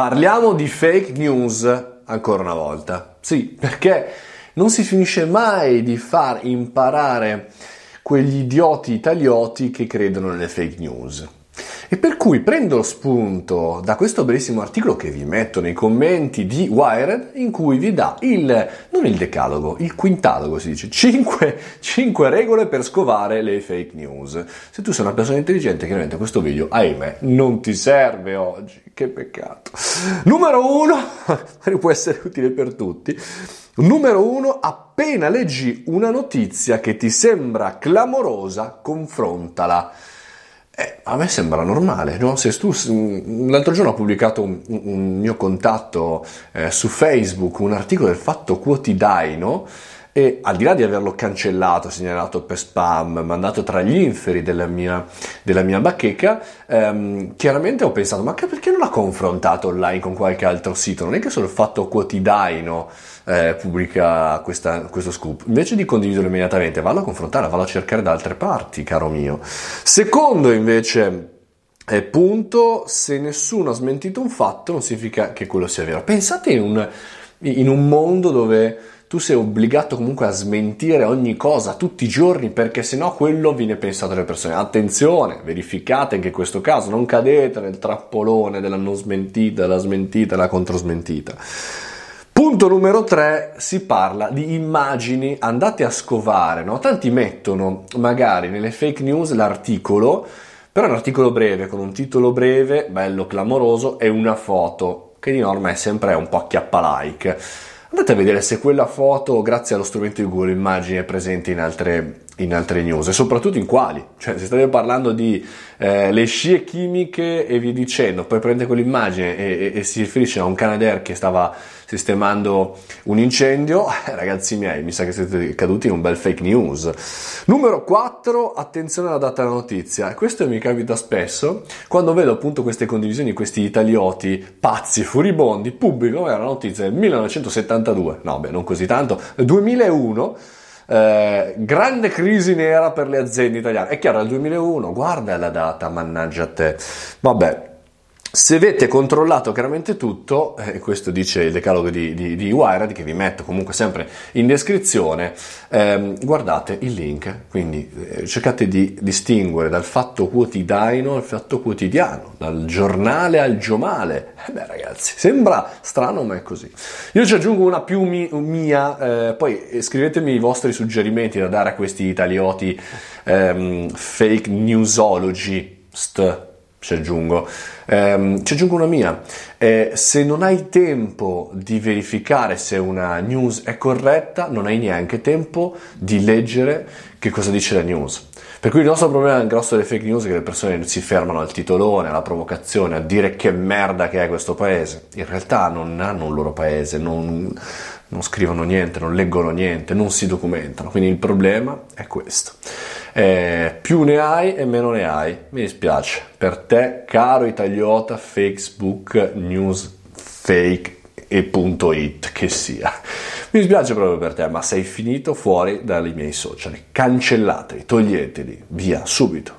Parliamo di fake news ancora una volta. Sì, perché non si finisce mai di far imparare quegli idioti italioti che credono nelle fake news. E per cui prendo spunto da questo bellissimo articolo che vi metto nei commenti di Wired, in cui vi dà il, non il decalogo, il quintalogo si dice, 5, 5 regole per scovare le fake news. Se tu sei una persona intelligente, chiaramente questo video, ahimè, non ti serve oggi. Che peccato. Numero 1, può essere utile per tutti. Numero 1, appena leggi una notizia che ti sembra clamorosa, confrontala. A me sembra normale, no? Se tu, l'altro giorno ho pubblicato un, un mio contatto eh, su Facebook, un articolo del Fatto Quotidiano, e al di là di averlo cancellato, segnalato per spam, mandato tra gli inferi della mia, della mia bacheca, ehm, chiaramente ho pensato, ma perché non l'ha confrontato online con qualche altro sito? Non è che solo il Fatto Quotidiano eh, pubblica questa, questo scoop. Invece di condividerlo immediatamente, vallo a confrontare, vallo a cercare da altre parti, caro mio. Secondo invece eh, punto, se nessuno ha smentito un fatto non significa che quello sia vero. Pensate in un, in un mondo dove tu sei obbligato comunque a smentire ogni cosa tutti i giorni perché sennò quello viene pensato dalle persone. Attenzione, verificate anche in questo caso, non cadete nel trappolone della non smentita, della smentita, della controsmentita. Punto numero 3, si parla di immagini, andate a scovare, no? Tanti mettono magari nelle fake news l'articolo, però è un articolo breve, con un titolo breve, bello, clamoroso, e una foto, che di norma è sempre un po' acchiappa like. Andate a vedere se quella foto, grazie allo strumento di Google Immagini, è presente in altre in altre news e soprattutto in quali. Cioè, se state parlando di eh, le scie chimiche e vi dicendo, poi prende quell'immagine e, e, e, si riferisce a un Canadair che stava sistemando un incendio, ragazzi miei, mi sa che siete caduti in un bel fake news. Numero 4, attenzione alla data della notizia. Questo mi capita spesso quando vedo appunto queste condivisioni, questi italioti pazzi, furibondi, pubblico, era la notizia del 1972, no beh, non così tanto, 2001 eh, grande crisi nera per le aziende italiane. È chiaro, è il 2001, guarda la data, mannaggia te. Vabbè, se avete controllato chiaramente tutto, e eh, questo dice il decalogo di, di, di Wired, che vi metto comunque sempre in descrizione, ehm, guardate il link, quindi eh, cercate di distinguere dal fatto quotidiano al fatto quotidiano, dal giornale al giomale. Eh beh ragazzi, sembra strano ma è così. Io ci aggiungo una più mi, mia, eh, poi scrivetemi i vostri suggerimenti da dare a questi italioti ehm, fake newsology, st, ci aggiungo. Um, ci aggiungo una mia. Eh, se non hai tempo di verificare se una news è corretta, non hai neanche tempo di leggere che cosa dice la news. Per cui il nostro problema grosso delle fake news è che le persone si fermano al titolone, alla provocazione, a dire che merda che è questo paese. In realtà non hanno un loro paese, non, non scrivono niente, non leggono niente, non si documentano. Quindi il problema è questo eh, più ne hai e meno ne hai. Mi dispiace per te, caro italiota, Facebook News Fake e punto it che sia. Mi dispiace proprio per te, ma sei finito fuori dai miei social. Cancellateli, toglieteli, via, subito.